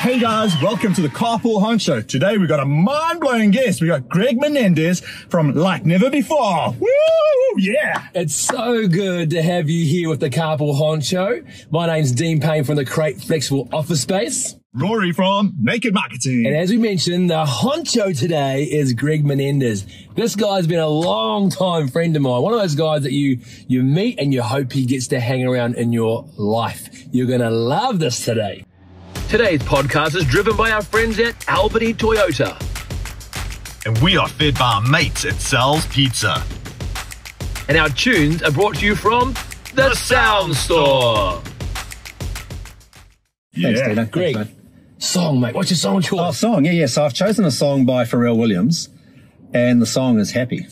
Hey, guys. Welcome to the Carpool Honcho. Today, we've got a mind-blowing guest. We've got Greg Menendez from Like Never Before. Woo! Yeah. It's so good to have you here with the Carpool Honcho. My name's Dean Payne from the Crate Flexible Office Space. Rory from Naked Marketing. And as we mentioned, the honcho today is Greg Menendez. This guy's been a long time friend of mine. One of those guys that you, you meet and you hope he gets to hang around in your life. You're going to love this today. Today's podcast is driven by our friends at Albany Toyota. And we are fed by our mates at Sal's Pizza. And our tunes are brought to you from The Sound Store. Thanks, Yeah. Dino. Greg, Thanks, mate. Song, mate. What's your song choice? Oh, song. Yeah, yeah. So I've chosen a song by Pharrell Williams, and the song is Happy.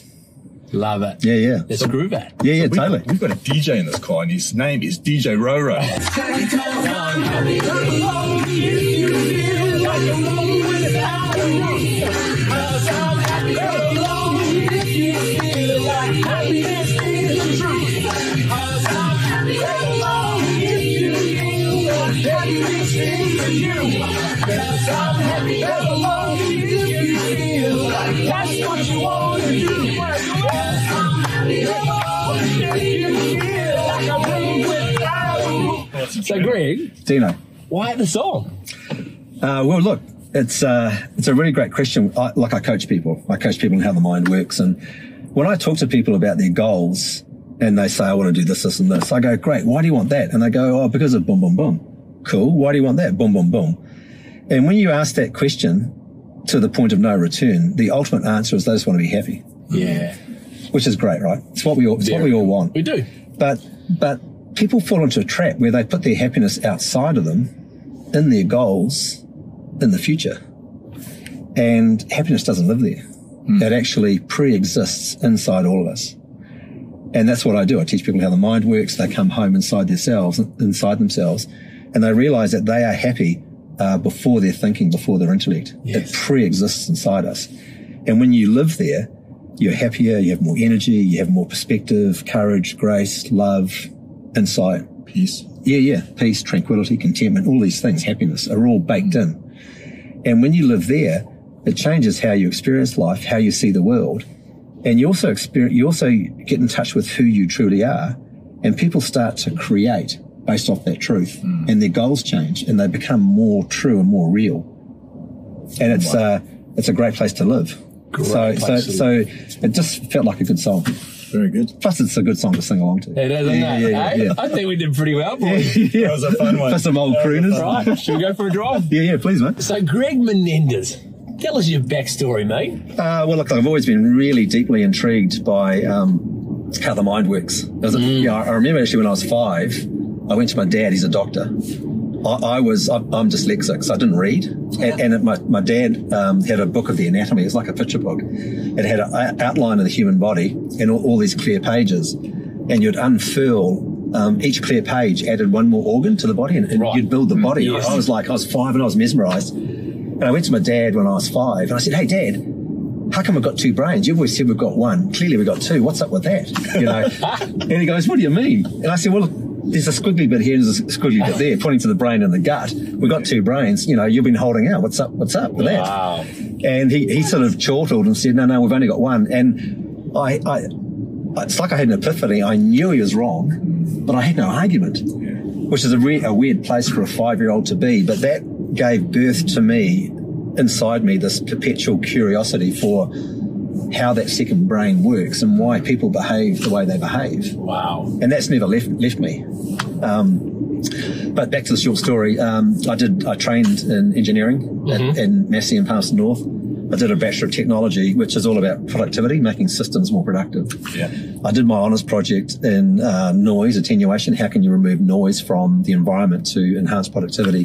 Love it. Yeah, yeah. Let's groove it. Yeah, yeah, We've totally. got, we've got a DJ in this car, and his name is DJ Roro. So, Greg, Dino. why the song? Uh, well, look, it's uh, it's a really great question. I, like I coach people, I coach people on how the mind works, and when I talk to people about their goals, and they say, "I want to do this, this, and this," I go, "Great, why do you want that?" And they go, "Oh, because of boom, boom, boom." Cool. Why do you want that? Boom, boom, boom. And when you ask that question to the point of no return, the ultimate answer is they just want to be happy, Yeah, which is great, right? It's what we all, it's what we all want. we do. But but people fall into a trap where they put their happiness outside of them, in their goals, in the future, and happiness doesn't live there. It actually pre-exists inside all of us, and that's what I do. I teach people how the mind works. They come home inside themselves, inside themselves, and they realize that they are happy uh, before their thinking, before their intellect. Yes. It pre-exists inside us, and when you live there, you're happier, you have more energy, you have more perspective, courage, grace, love, insight. Peace. Yeah, yeah. Peace, tranquility, contentment, all these things, happiness are all baked in. And when you live there, it changes how you experience life, how you see the world. And you also experience, you also get in touch with who you truly are. And people start to create based off that truth and their goals change and they become more true and more real. And it's, uh, it's a great place to live. so, so, to so it just felt like a good song. Very good. Plus, it's a good song to sing along to. It is, isn't Yeah, it? yeah, yeah, Eh? yeah. I think we did pretty well, boys. yeah. That was a fun one. For some old That was a crooners. Right, should we go for a drive? Yeah, yeah, please, mate. So, Greg Menendez, tell us your backstory, mate. Uh, well, look, I've always been really deeply intrigued by um, how the mind works. There's a- yeah, I remember actually when I was five, I went to my dad. He's a doctor. I, I was I'm I'm dyslexic, so I didn't read. And, and my my dad um, had a book of the anatomy. It's like a picture book. It had an outline of the human body and all, all these clear pages, and you'd unfurl. Um, each clear page added one more organ to the body, and, and Right. you'd build the body. Yes. I was like, I was five, and I was mesmerized. And I went to my dad when I was five, and I said, "Hey, Dad, how come we've got two brains? You've always said we've got one. Clearly we've got two. What's up with that? You know? and he goes, what do you mean? And I said, well, there's a squiggly bit here and there's a squiggly bit there, pointing to the brain and the gut. We've got two brains. You know, you've been holding out. What's up? What's up with Wow. that? And he, he sort of chortled and said, no, no, we've only got one. And I, I, it's like I had an epiphany. I knew he was wrong, but I had no argument, which is a, re- a weird place for a five year old to be. But that gave birth to me inside me this perpetual curiosity for how that second brain works and why people behave the way they behave. Wow. And that's never left left me. Um, but back to the short story, um, I did I trained in engineering at, in Massey and Palmerston North. I did a Bachelor of Technology, which is all about productivity, making systems more productive. Yeah. I did my honours project in uh, noise attenuation. How can you remove noise from the environment to enhance productivity?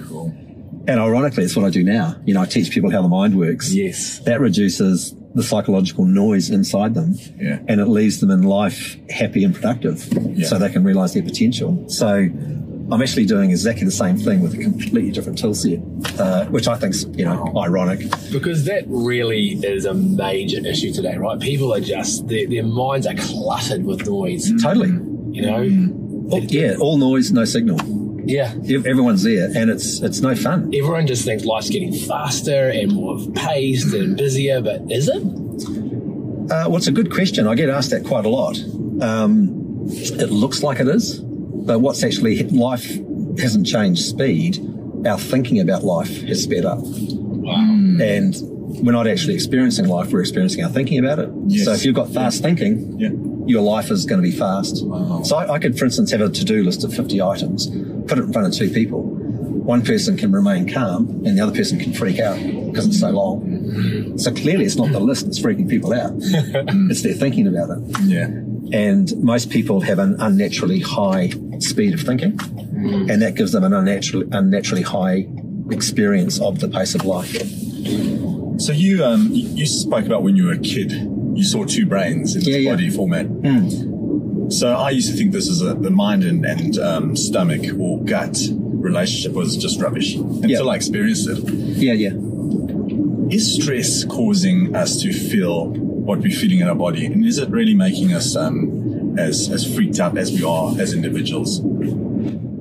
And ironically, it's what I do now. You know, I teach people how the mind works. Yes. That reduces the psychological noise inside them. Yeah. And it leaves them in life happy and productive Yeah. so they can realize their potential. So I'm actually doing exactly the same thing with a completely different tool set, uh, which I think's, you know, ironic. Because that really is a major issue today, right? People are just, their, their minds are cluttered with noise. Totally. You know, Oh, yeah, all noise, no signal. Yeah. Everyone's there, and it's it's no fun. Everyone just thinks life's getting faster and more paced and busier, but is it? Uh, well, it's a good question. I get asked that quite a lot. Um, it looks like it is, but what's actually life hasn't changed speed. Our thinking about life has sped up, Wow. and we're not actually experiencing life. We're experiencing our thinking about it. Yes. So if you've got fast thinking, Yeah. your life is going to be fast. Wow. So I, I could, for instance, have a to-do list of 50 items, put it in front of two people. One person can remain calm and the other person can freak out because it's so long. So clearly it's not the list that's freaking people out. it's their thinking about it. Yeah. And most people have an unnaturally high speed of thinking and that gives them an unnaturally, unnaturally high experience of the pace of life. So you um you spoke about when you were a kid, you saw two brains in this Yeah, yeah. body format. So I used to think this is a the mind and, and um, stomach or gut relationship was just rubbish until Yeah. I experienced it. Yeah, yeah. Is stress causing us to feel what we're feeling in our body, and is it really making us um as as freaked out as we are as individuals?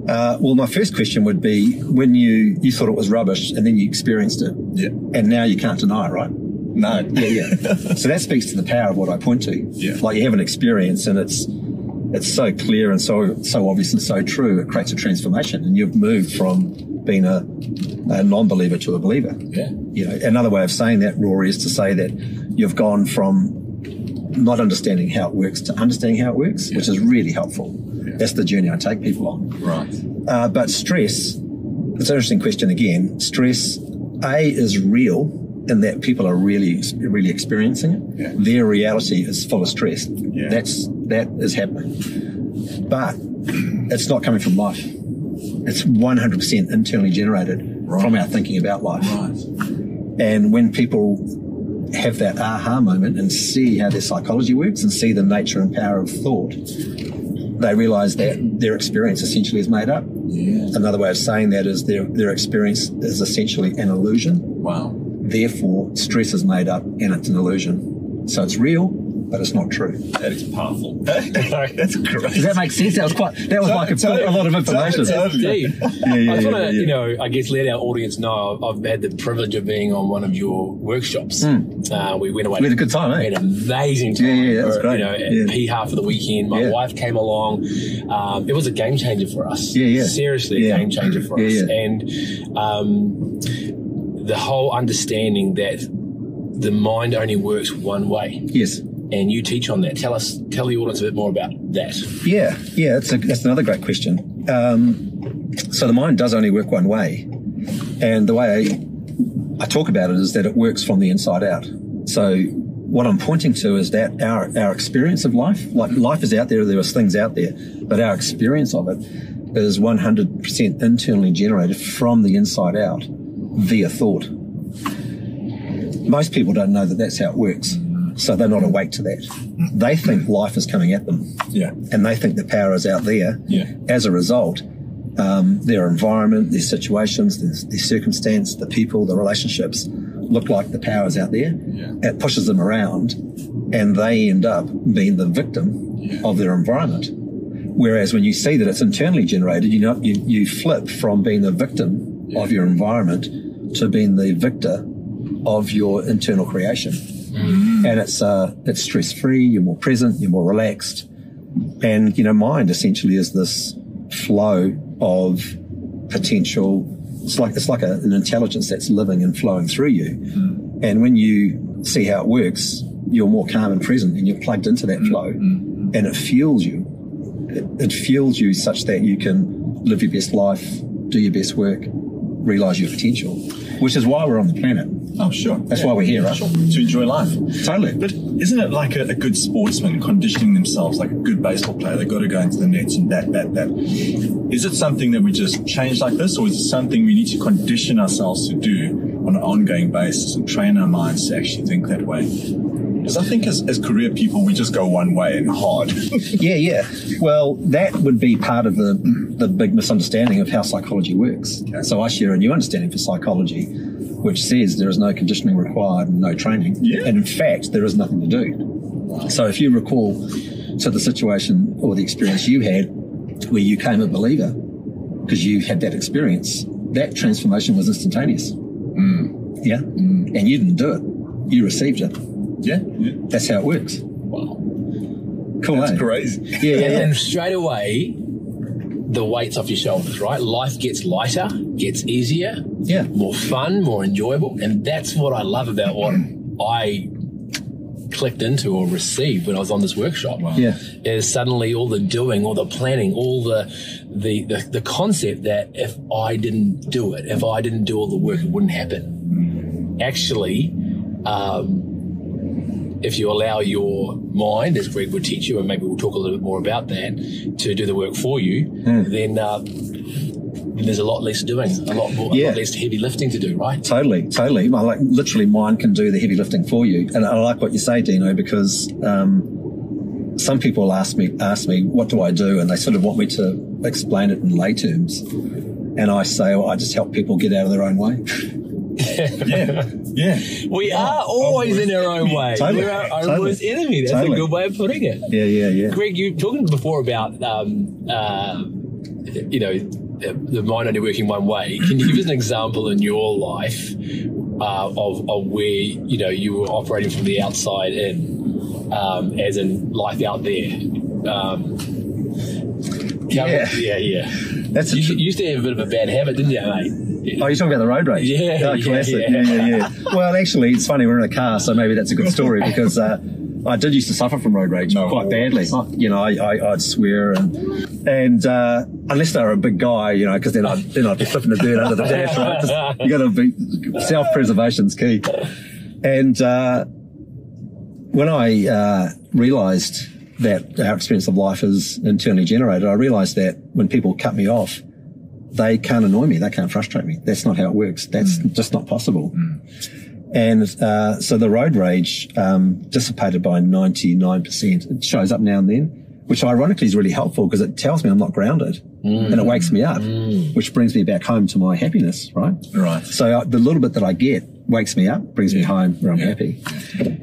Uh, well, my first question would be when you, you thought it was rubbish and then you experienced it. Yeah. And now you can't deny it, right? No. Yeah, yeah. so that speaks to the power of what I point to. Yeah. Like you have an experience and it's it's so clear and so so obvious and so true. It creates a transformation, and you've moved from being a, a non-believer to a believer. Yeah. You know, another way of saying that, Rory, is to say that you've gone from not understanding how it works to understanding how it works, which is really helpful. Yeah. That's the journey I take people on. Right. Uh, but stress, it's an interesting question again. Stress, A, is real in that people are really, really experiencing it. Yeah. Their reality is full of stress. Yeah. That's, that is happening. But it's not coming from life. It's 100% internally generated from our thinking about life. Right. And when people have that aha moment and see how their psychology works and see the nature and power of thought, they realize that their experience essentially is made up. Yeah. Another way of saying that is their, their experience is essentially an illusion. Wow. Therefore, stress is made up and it's an illusion. So it's real, but it's not true. That is powerful. That's great. Does that make sense? That was quite, that was like a, a lot of information. Totally. Deep. yeah, I just want to, yeah. you know, I guess let our audience know I've, I've had the privilege of being on one of your workshops. Uh, we went away. We had a good time, eh? We had an amazing time. Yeah, yeah, that was great. You know, at Yeah. Piha for the weekend. My Yeah. wife came along. Um, it was a game changer for us. Yeah, yeah. Seriously, Yeah. a game changer for Yeah, us. yeah. And um, the whole understanding that the mind only works one way. Yes. And you teach on that. Tell us, tell the audience a bit more about that. Yeah, yeah, that's, a, that's another great question. Um, so the mind does only work one way. And the way I, I talk about it is that it works from the inside out. So what I'm pointing to is that our, our experience of life, like life is out there, there is things out there, but our experience of it is 100% internally generated from the inside out via thought. Most people don't know that that's how it works. So they're not awake to that. They think life is coming at them Yeah. and they think the power is out there. Yeah. As a result, um, their environment, their situations, their, their circumstance, the people, the relationships look like the power is out there. Yeah. It pushes them around and they end up being the victim Yeah. of their environment. Whereas when you see that it's internally generated, you know, you, you flip from being the victim of your environment to being the victor of your internal creation. And it's, uh, it's stress free. You're more present. You're more relaxed. And, you know, mind essentially is this flow of potential. It's like, it's like a, an intelligence that's living and flowing through you. Mm. And when you see how it works, you're more calm and present and you're plugged into that mm. flow mm. and it fuels you. It, it fuels you such that you can live your best life, do your best work, realize your potential, which is why we're on the planet. Oh, sure. That's why we're here, right? Sure. To enjoy life. Totally. But isn't it like a, a good sportsman conditioning themselves like a good baseball player? They've got to go into the nets and bat, bat, bat. Is it something that we just change like this, or is it something we need to condition ourselves to do on an ongoing basis and train our minds to actually think that way? Because I think as, as career people, we just go one way and hard. Yeah, yeah. Well, that would be part of the the big misunderstanding of how psychology works. Okay. So I share a new understanding for psychology, which says there is no conditioning required and no training. Yeah. And in fact, there is nothing to do. So if you recall to the situation or the experience you had where you came a believer because you had that experience, that transformation was instantaneous. Yeah. And you didn't do it. You received it. Yeah. yeah. That's how it works. Wow. Cool. That's eh? crazy. Yeah, yeah, yeah. And straight away, the weight's off your shoulders, right? Life gets lighter, gets easier, Yeah. more fun, more enjoyable. And that's what I love about what I clicked into or received when I was on this workshop. Yeah. Is suddenly all the doing, all the planning, all the, the, the, the concept that if I didn't do it, if I didn't do all the work, it wouldn't happen. Actually, um, if you allow your mind, as Greg would teach you, and maybe we'll talk a little bit more about that, to do the work for you, then uh, there's a lot less doing, a lot more, a Yeah. lot less heavy lifting to do, right? Totally, totally. My, like literally, mine can do the heavy lifting for you. And I like what you say, Dino, because um, some people ask me, ask me, what do I do? And they sort of want me to explain it in lay terms. And I say, well, I just help people get out of their own way. Yeah. Yeah. We are always in our own way. Totally. We're our own Totally. worst enemy. That's Totally. a good way of putting it. Yeah, yeah, yeah. Greg, you talking before about, um, uh, you know, the mind only working one way. Can you give us an example in your life uh, of, of where, you know, you were operating from the outside in, um, as in life out there? Um, Yeah. yeah, yeah. That's You tr- you used to have a bit of a bad habit, didn't you, mate? Oh, you're talking about the road rage? Yeah, Oh, classic. yeah. Yeah, yeah, yeah. well, actually, it's funny. We're in a car, so maybe that's a good story because uh, I did used to suffer from road rage No. quite badly. You know, I, I, I'd swear and and uh, unless they were a big guy, you know, because then I'd then I'd be flipping the dirt under the dash. Right? You got to be self preservation's key. And uh, when I uh, realised that our experience of life is internally generated, I realised that when people cut me off, they can't annoy me. They can't frustrate me. That's not how it works. That's just not possible. And uh, so the road rage um, dissipated by 99%. It shows up now and then, which ironically is really helpful because it tells me I'm not grounded and it wakes me up, which brings me back home to my happiness, right? Right. So uh, the little bit that I get wakes me up, brings me home where I'm happy.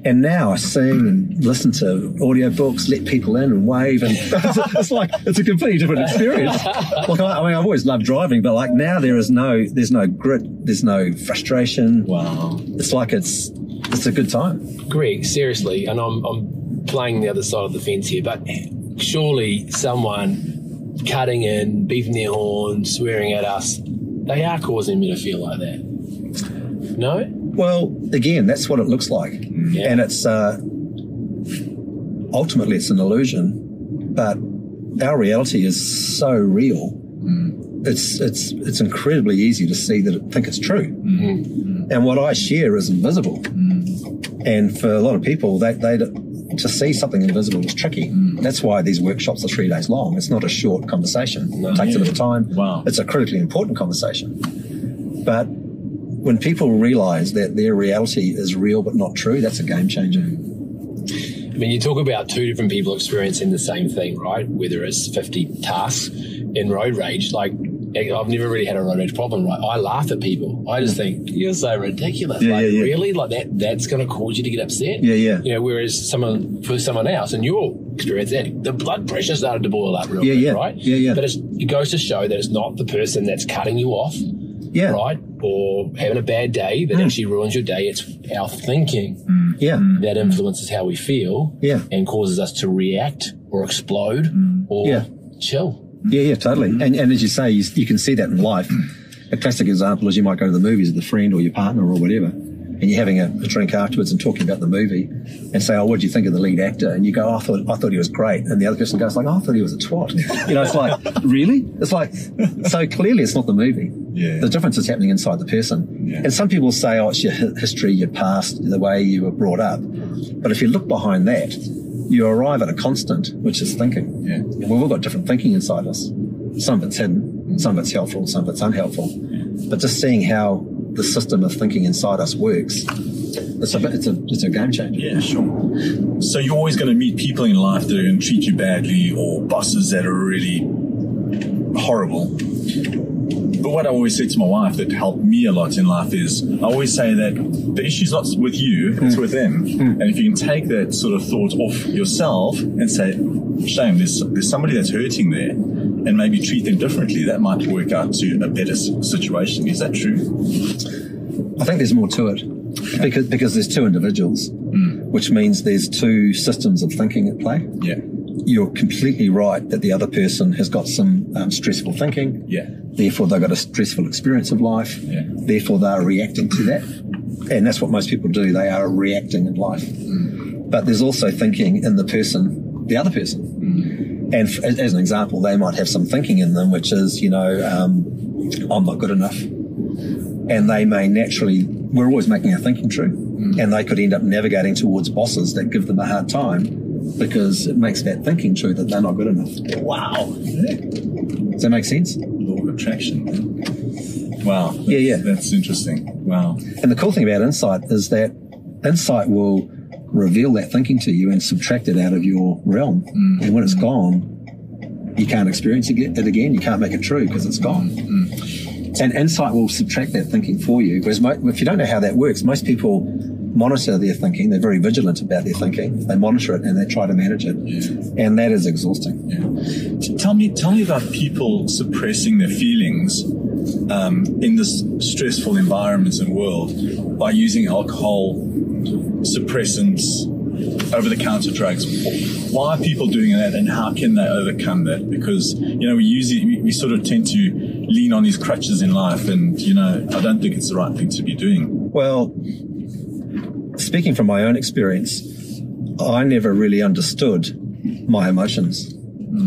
And now I sing and listen to audio books, let people in and wave, and it's, it's like it's a completely different experience. Like I, I mean, I've always loved driving, but like now there is no, there's no grit, there's no frustration. Wow. It's like it's it's a good time. Greg, seriously, and I'm, I'm playing the other side of the fence here, but surely someone cutting in, beeping their horn, swearing at us, they are causing me to feel like that. No? Well, again, that's what it looks like, Yeah. and it's uh, ultimately it's an illusion, but our reality is so real. Mm. It's it's it's incredibly easy to see that it, think it's true, mm. Mm. and what I share is invisible. And for a lot of people, they they to see something invisible is tricky. That's why these workshops are three days long. It's not a short conversation. It takes a bit of time. Wow. It's a critically important conversation. But when people realize that their reality is real but not true, that's a game changer. I mean, you talk about two different people experiencing the same thing, right? Whether it's 50 tasks in road rage, like, eh, I've never really had a road rage problem, right? I laugh at people. I just think, you're so ridiculous. Yeah, like, yeah, yeah. really? Like, that, that's going to cause you to get upset? Yeah, yeah. You know, whereas someone, for someone else, in your experience, that the blood pressure started to boil up real Yeah, quick, yeah. right? Yeah, yeah. But it's, it goes to show that it's not the person that's cutting you off, Yeah. right? Or having a bad day that mm. actually ruins your day. It's our thinking mm. Yeah. that influences how we feel Yeah. and causes us to react or explode mm. or Yeah. chill. Yeah, yeah, totally. Mm-hmm. And, and as you say, you, you can see that in life. A classic example is you might go to the movies with a friend or your partner or whatever, and you're having a, a drink afterwards and talking about the movie, and say, "Oh, what do you think of the lead actor?" And you go, oh, "I thought I thought he was great," and the other person goes, "Like, oh, I thought he was a twat." You know, it's like, really? It's like, so clearly, it's not the movie. Yeah. The difference is happening inside the person. Yeah. And some people say, "Oh, it's your history, your past, the way you were brought up," but if you look behind that, you arrive at a constant, which is thinking. Yeah. And we've all got different thinking inside us. Some of it's hidden, mm. some of it's helpful, some of it's unhelpful. But just seeing how the system of thinking inside us works, it's a bit, it's a it's a game changer. Yeah, sure. So you're always going to meet people in life that are going to treat you badly or bosses that are really horrible. But what I always say to my wife that helped me a lot in life is I always say that the issue's not with you, it's mm. with them. Mm. And if you can take that sort of thought off yourself and say, shame, there's, there's somebody that's hurting there and maybe treat them differently, that might work out to a better situation. Is that true? I think there's more to it because because there's two individuals, hmm. which means there's two systems of thinking at play. Yeah. You're completely right that the other person has got some um, stressful thinking. Yeah. Therefore, they've got a stressful experience of life. Yeah. Therefore, they're reacting to that, and that's what most people do. They are reacting in life. Hmm. But there's also thinking in the person, the other person. Hmm. And f- as an example, they might have some thinking in them, which is, you know, um, I'm not good enough and they may naturally we're always making our thinking true and they could end up navigating towards bosses that give them a hard time because it makes that thinking true that they're not good enough Wow. does that make sense Law of attraction. Wow. Yeah, yeah. That's interesting. Wow. and the cool thing about insight is that insight will reveal that thinking to you and subtract it out of your realm mm. and when it's mm. gone you can't experience it again you can't make it true because it's gone mm. and insight will subtract that thinking for you. Because mo- if you don't know how that works, most people monitor their thinking. They're very vigilant about their thinking. They monitor it and they try to manage it, and that is exhausting. Yeah. Tell me, tell me about people suppressing their feelings um, in this stressful environments and world by using alcohol, suppressants, over-the-counter drugs. Why are people doing that, and how can they overcome that? Because you know we usually we, we sort of tend to lean on these crutches in life, and you know I don't think it's the right thing to be doing. Well, speaking from my own experience, I never really understood my emotions.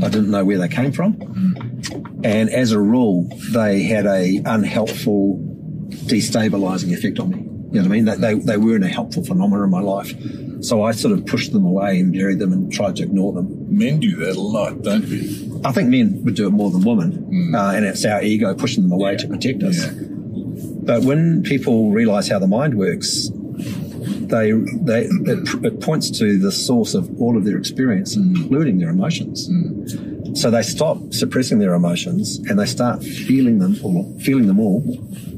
I didn't know where they came from, mm. and as a rule, they had a unhelpful, destabilizing effect on me. You know what I mean? They, they, they weren't a helpful phenomenon in my life. So I sort of pushed them away and buried them and tried to ignore them. Men do that a lot, don't we? I think men would do it more than women, hmm. uh, and it's our ego pushing them away Yeah. to protect us. Yeah. But when people realize how the mind works, they they it, it points to the source of all of their experience, hmm. including their emotions. Hmm. So they stop suppressing their emotions and they start feeling them or feeling them all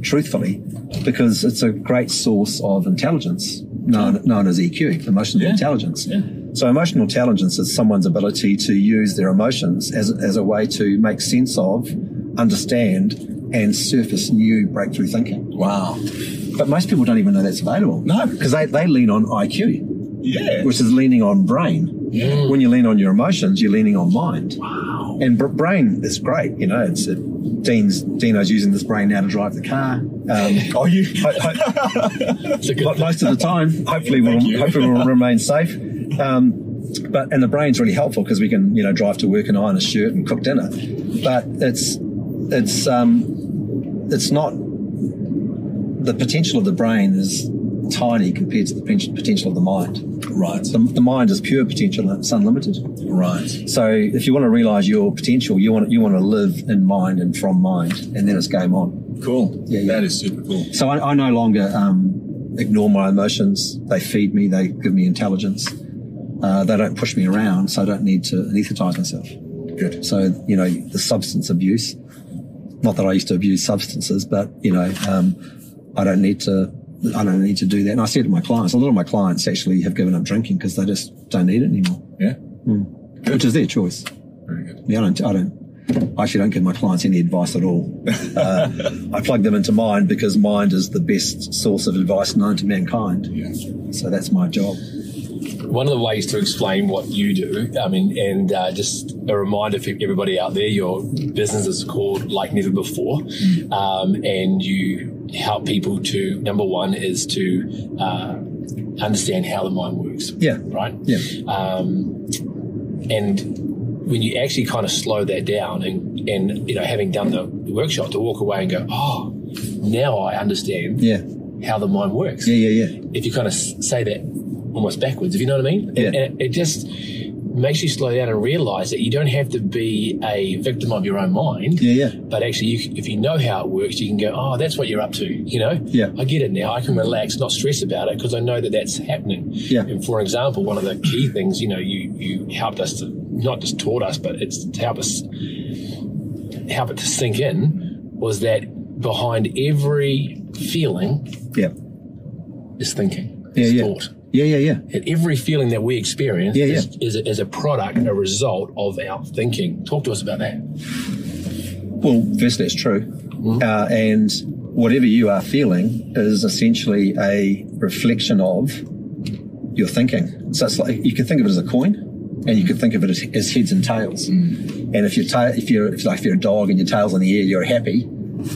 truthfully, because it's a great source of intelligence known known as EQ, emotional Yeah. intelligence. Yeah. So emotional intelligence is someone's ability to use their emotions as, as a way to make sense of, understand, and surface new breakthrough thinking. Wow. But most people don't even know that's available. No. Because they, they lean on IQ, Yeah. which is leaning on brain. When you lean on your emotions, you're leaning on mind. wow. And br- brain is great. You know, it's it, Dean's Dino's using this brain now to drive the car. Um, Are you? ho- ho- It's a good most of the time, hopefully we'll, you. hopefully we'll remain safe. Um, but and the brain's really helpful because we can you know drive to work and iron a shirt and cook dinner. But it's it's um, it's not the potential of the brain is tiny compared to the potential of the mind. Right. The, the mind is pure potential and it's unlimited. Right. So if you want to realize your potential, you want you want to live in mind and from mind, and then it's game on. Cool. Yeah, yeah. That is super cool. So I, I no longer um, ignore my emotions. They feed me. They give me intelligence. Uh, they don't push me around, so I don't need to anesthetize myself. Good. So you know the substance abuse. Not that I used to abuse substances, but you know um, I don't need to. I don't need to do that. And I said to my clients, a lot of my clients actually have given up drinking because they just don't need it anymore, Yeah. which is their choice. Very good. Yeah, I don't. I don't. I actually don't give my clients any advice at all. Uh, I plug them into mind because mind is the best source of advice known to mankind. Yeah. So that's my job. one of the ways to explain what you do, I mean, and uh, just a reminder for everybody out there, your business is called Like Never Before, um, and you help people to number one is to uh, understand how the mind works. Yeah. Right. Yeah. Um, and when you actually kind of slow that down and, and you know having done the workshop to walk away and go oh now i understand Yeah. how the mind works Yeah. Yeah. Yeah. if you kind of say that almost backwards, if you know what I mean. Yeah. And, and it just makes you slow down and realize that you don't have to be a victim of your own mind. Yeah. Yeah. But actually, you, if you know how it works, you can go, oh, that's what you're up to. You know, Yeah. I get it now. I can relax, not stress about it because I know that that's happening. Yeah. And for example, one of the key things, you know, you you helped us to not just taught us, but it's to help us help it to sink in was that behind every feeling Yeah. is thinking, Yeah, is yeah. thought. Yeah, yeah, yeah. And every feeling that we experience Yeah, is, is, a, is a product, a result of our thinking. Talk to us about that. Well, firstly, it's true. Mm-hmm. Uh, and whatever you are feeling is essentially a reflection of your thinking. So it's like you can think of it as a coin, and you could think of it as, as heads and tails. Mm. And if your ta- if you're if like if you're a dog and your tail's in the air, you're happy.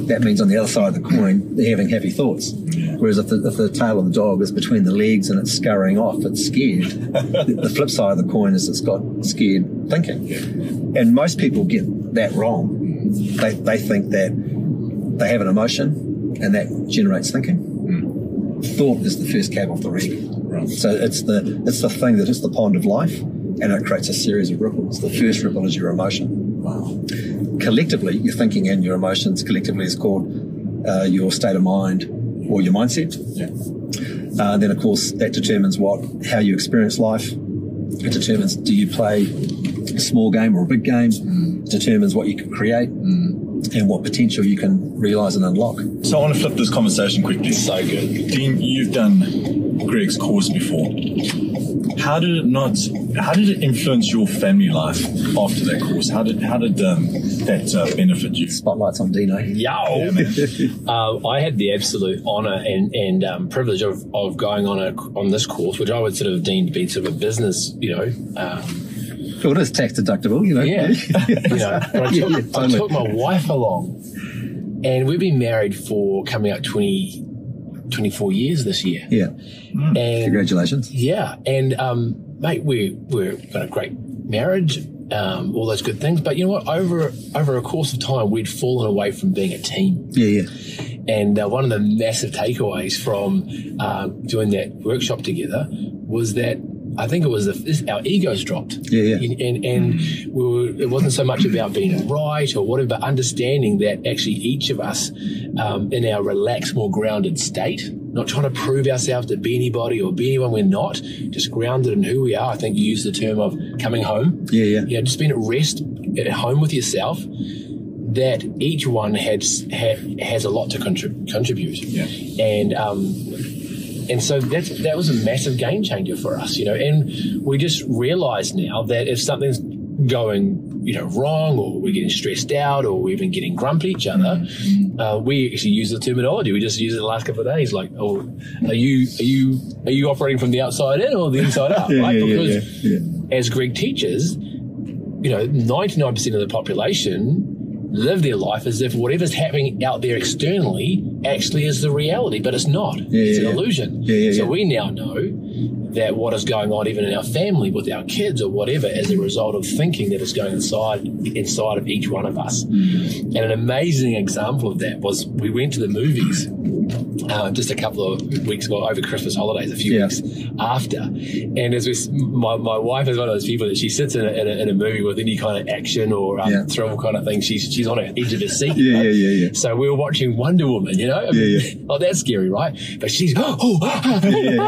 That means on the other side of the coin, they're having happy thoughts. Mm. Whereas if the, if the tail of the dog is between the legs and it's scurrying off, it's scared. the, the flip side of the coin is it's got scared thinking. And most people get that wrong. They, they think that they have an emotion and that generates thinking. Thought is the first cab off the rank. So it's the it's the thing that hits the pond of life and it creates a series of ripples. The first ripple is your emotion. Wow. Collectively, your thinking and your emotions collectively is called uh, your state of mind or your mindset. Yeah. Uh, then, of course, that determines what how you experience life. It determines do you play a small game or a big game. It determines what you can create and what potential you can realize and unlock. So I want to flip this conversation quickly. So good. Dean, you've done Greg's course before. How did it not? How did it influence your family life after that course? How did how did um, that uh, benefit you? Spotlights on Dino. Yo! Yeah, man. Um, I had the absolute honour and and um, privilege of, of going on a on this course, which I would sort of deem to be sort of a business, you know. Um, Well, it is tax deductible, you know. yeah, you know. I, Yeah, took, yeah, I totally. took my wife along, and we've been married for coming up 20, 24 years this year. Yeah. And Congratulations. yeah, and um, mate, we we're got a great marriage, um, all those good things. But you know what? Over over a course of time, we'd fallen away from being a team. Yeah, yeah. And uh, one of the massive takeaways from uh, doing that workshop together was that I think it was the, our egos dropped. Yeah, yeah. And and, and we were, it wasn't so much about being right or whatever, but understanding that actually each of us, um, in our relaxed, more grounded state, not trying to prove ourselves to be anybody or be anyone we're not, just grounded in who we are. I think you used the term of coming home. Yeah, yeah. You know, just being at rest at home with yourself that each one has ha, has a lot to contrib- contribute. Yeah. And um, and so that that was a massive game changer for us, you know. And we just realize now that if something's going, you know, wrong, or we're getting stressed out, or we're even getting grumpy at each other, uh, we actually use the terminology. We just used it the last couple of days. Like, oh, are you are you are you operating from the outside in or the inside out? Yeah, right? yeah, because yeah. as Greg teaches, you know, 99% of the population live their life as if whatever's happening out there externally actually is the reality, but it's not. Yeah, it's yeah, an illusion. Yeah, so we now know that what is going on even in our family with our kids or whatever as a result of thinking that is going inside inside of each one of us. And an amazing example of that was we went to the movies uh, just a couple of weeks ago over Christmas holidays, a few Yeah. weeks after. And as we, my, my wife is one of those people that she sits in a, in a, in a movie with any kind of action or um, Yeah. thrill kind of thing. She's she's on the edge of her seat. Yeah, right? yeah, yeah, yeah. So we were watching Wonder Woman, you know? I mean, Yeah, yeah. Oh, that's scary, right? But she's, oh, yeah,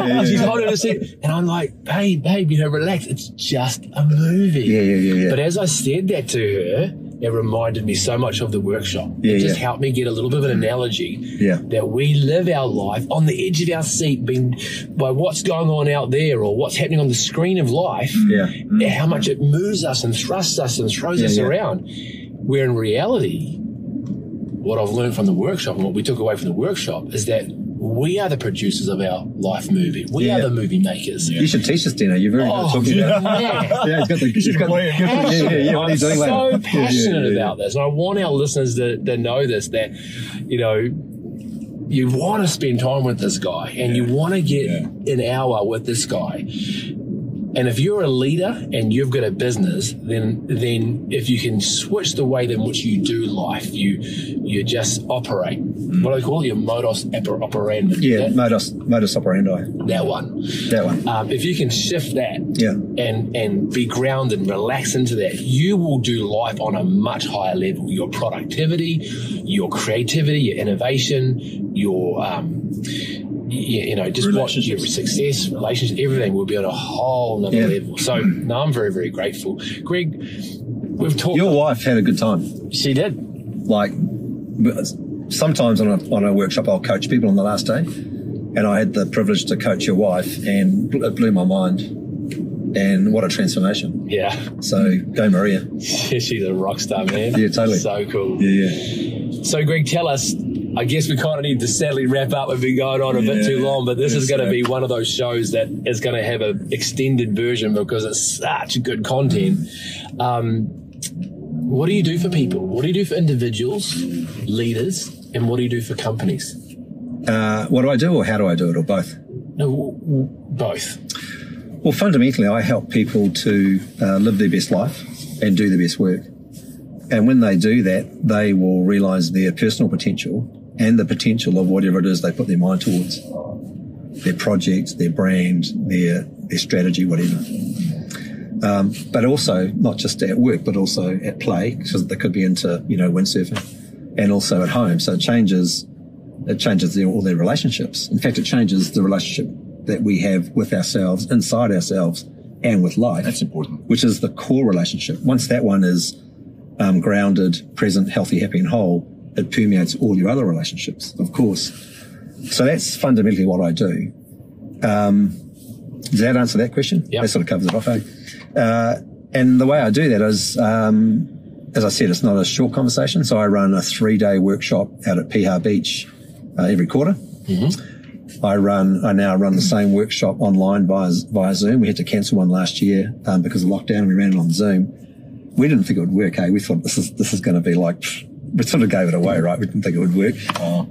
yeah, she's yeah. holding her seat. And I'm like, babe, babe, you know, relax. It's just a movie. Yeah, yeah, yeah, yeah. But as I said that to her, it reminded me so much of the workshop. Yeah, it just yeah. helped me get a little bit of an analogy Yeah. that we live our life on the edge of our seat, being by what's going on out there or what's happening on the screen of life. Yeah. Mm. How much it moves us and thrusts us and throws us around. Where in reality, what I've learned from the workshop and what we took away from the workshop is that we are the producers of our life movie. We Yeah. are the movie makers. You should teach us, Dino. You're very good at Oh, talking about it. man. Yeah, he's got the. He's got, play it. yeah, yeah, yeah. I'm are you doing so later? passionate Yeah, yeah, yeah. about this. And I want our listeners to, to know this that, you know, you want to spend time with this guy and you want to get Yeah. an hour with this guy. And if you're a leader and you've got a business, then then if you can switch the way in which you do life, you you just operate. What do they call it? Your modus operandi. Yeah, That, modus modus operandi. that one. That one. Um, if you can shift that Yeah. and and be grounded and relax into that, you will do life on a much higher level. Your productivity, your creativity, your innovation, your um, you, you know, just what your success, relationships, everything will be on a whole nother Yeah. level. So, no, I'm very, very grateful. Greg, we've talked. Your wife had a good time. she did. Like, sometimes on a, on a workshop, I'll coach people on the last day. And I had the privilege to coach your wife, and it blew my mind. And what a transformation. Yeah. So go, Maria. She's a rock star, man. Yeah, totally. So cool. Yeah, yeah. So, Greg, tell us. I guess we kind of need to sadly wrap up. We've been going on a bit too long, but this is going to be one of those shows that is going to have an extended version because it's such good content. Um, what do you do for people? What do you do for individuals, leaders, and what do you do for companies? Uh, what do I do, or how do I do it, or both? No, w- w- both. Well, fundamentally, I help people to uh, live their best life and do their best work. And when they do that, they will realize their personal potential and the potential of whatever it is they put their mind towards their project, their brand, their, their strategy, whatever. Um, but also not just at work, but also at play, because they could be into, you know, windsurfing and also at home. So it changes, it changes their, all their relationships. In fact, it changes the relationship that we have with ourselves, inside ourselves and with life That's important. which is the core relationship. Once that one is um, grounded, present, healthy, happy, and whole, it permeates all your other relationships, of course. So that's fundamentally what I do. Um, does that answer that question? Yeah. That sort of covers it off. Eh? Uh, and the way I do that is, um, as I said, it's not a short conversation. So I run a three day workshop out at Piha Beach uh, every quarter. I run, I now run the same workshop online via, via Zoom. We had to cancel one last year um, because of lockdown. And we ran it on Zoom. We didn't think it would work. Hey, we thought this is this is going to be like we sort of gave it away, right? We didn't think it would work,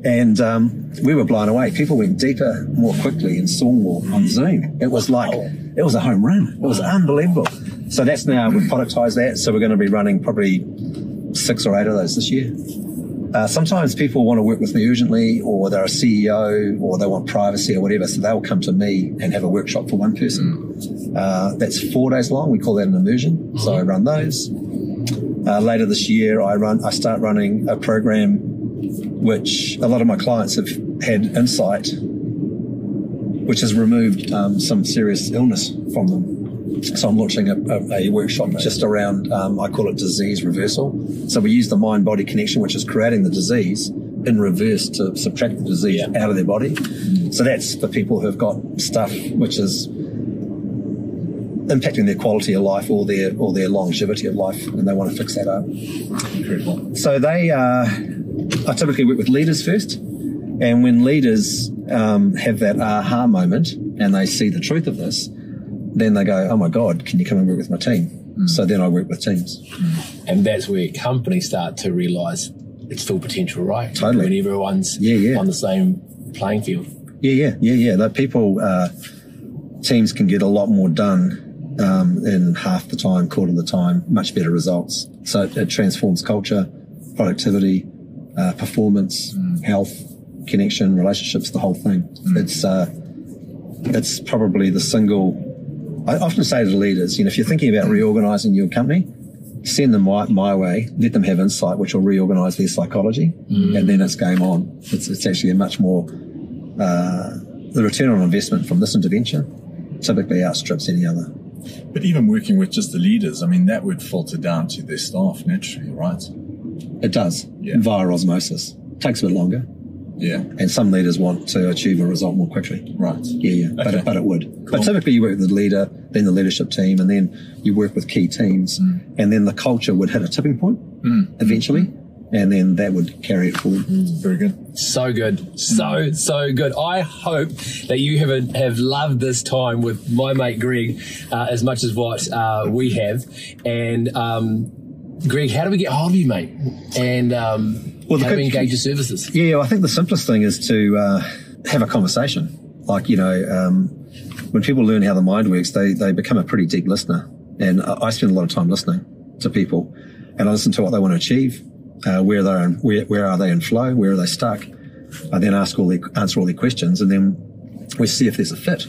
and um, we were blown away. People went deeper more quickly and saw more on Zoom. It was like it was a home run. It was unbelievable. So that's now we've productized that. So we're going to be running probably six or eight of those this year. Uh, sometimes people want to work with me urgently, or they're a CEO, or they want privacy or whatever. So they'll come to me and have a workshop for one person. Uh, that's four days long. We call that an immersion. So I run those. Uh, later this year, I run. I start running a program which a lot of my clients have had insight, which has removed um, some serious illness from them. So I'm launching a, a, a workshop just around, um, I call it disease reversal. So we use the mind-body connection, which is creating the disease in reverse to subtract the disease Yeah. out of their body. So that's for people who've got stuff which is impacting their quality of life or their or their longevity of life, and they want to fix that up. Incredible. So they, uh, I typically work with leaders first, and when leaders um, have that aha moment and they see the truth of this, then they go, "Oh my God, can you come and work with my team?" So then I work with teams. And that's where companies start to realize its full potential, right? Totally. When everyone's Yeah, yeah. on the same playing field. Yeah, yeah, yeah, yeah. Like people, uh, teams can get a lot more done um, in half the time, quarter of the time, much better results. So it, it transforms culture, productivity, uh, performance, health, connection, relationships, the whole thing. It's uh, it's probably the single. I often say to the leaders, you know, if you're thinking about reorganizing your company, send them my, my way, let them have insight, which will reorganize their psychology, and then it's game on. It's, it's actually a much more uh, the return on investment from this intervention typically outstrips any other. But even working with just the leaders, I mean, that would filter down to their staff naturally, right? It does Yeah. via osmosis. Takes a bit longer, Yeah. and some leaders want to achieve a result more quickly. Right. Yeah, yeah, but, it, but it would. Cool. But typically, you work with the leader, then the leadership team, and then you work with key teams, Mm. and then the culture would hit a tipping point eventually, and then that would carry it forward. Very good. So good. So, so good. I hope that you have, have loved this time with my mate Greg uh, as much as what uh, we have. And, um, Greg, how do we get hold of you, mate? And um, Well, the how do we engage your services? Yeah, I think the simplest thing is to uh, have a conversation. Like, you know, um, when people learn how the mind works, they, they become a pretty deep listener. And I I spend a lot of time listening to people and I listen to what they want to achieve, uh, where they're in, where, where are they in flow, where are they stuck. I then ask all their, answer all their questions and then we see if there's a fit.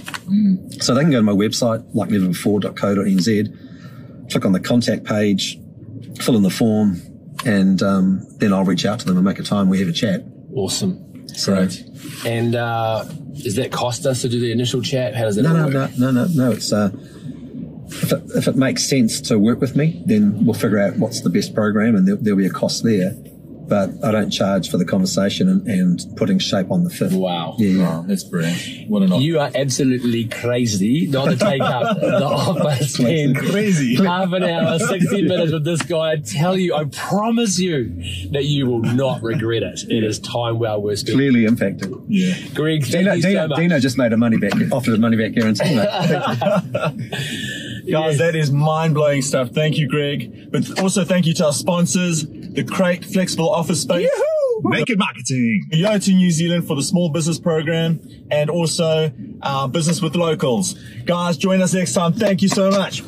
So they can go to my website, like neverbefore.co.nz, click on the contact page, fill in the form, and um, then I'll reach out to them and make a time we have a chat. Awesome. So- Great. And uh, does that cost us to do the initial chat? How does that No, all no, no, no, no, no. It's uh, if it, if it makes sense to work with me, then we'll figure out what's the best program, and there, there'll be a cost there. but I don't charge for the conversation and, and putting shape on the fit. Wow. Yeah, yeah. Wow, that's brilliant. What an You are absolutely crazy not to take up the offer, spend crazy. half an hour, 60 minutes with this guy. I tell you, I promise you that you will not regret it. It is time well worth spent. Clearly impacted. Yeah. Greg, thank Dino, you Dino, so much. Dino just made a money back, offered a money back guarantee. mate. Thank you. Guys, Yes. that is mind blowing stuff. Thank you, Greg. But also thank you to our sponsors, the Crate Flexible Office Space. Naked marketing. Yota New Zealand for the small business program and also our business with locals. Guys, join us next time. Thank you so much.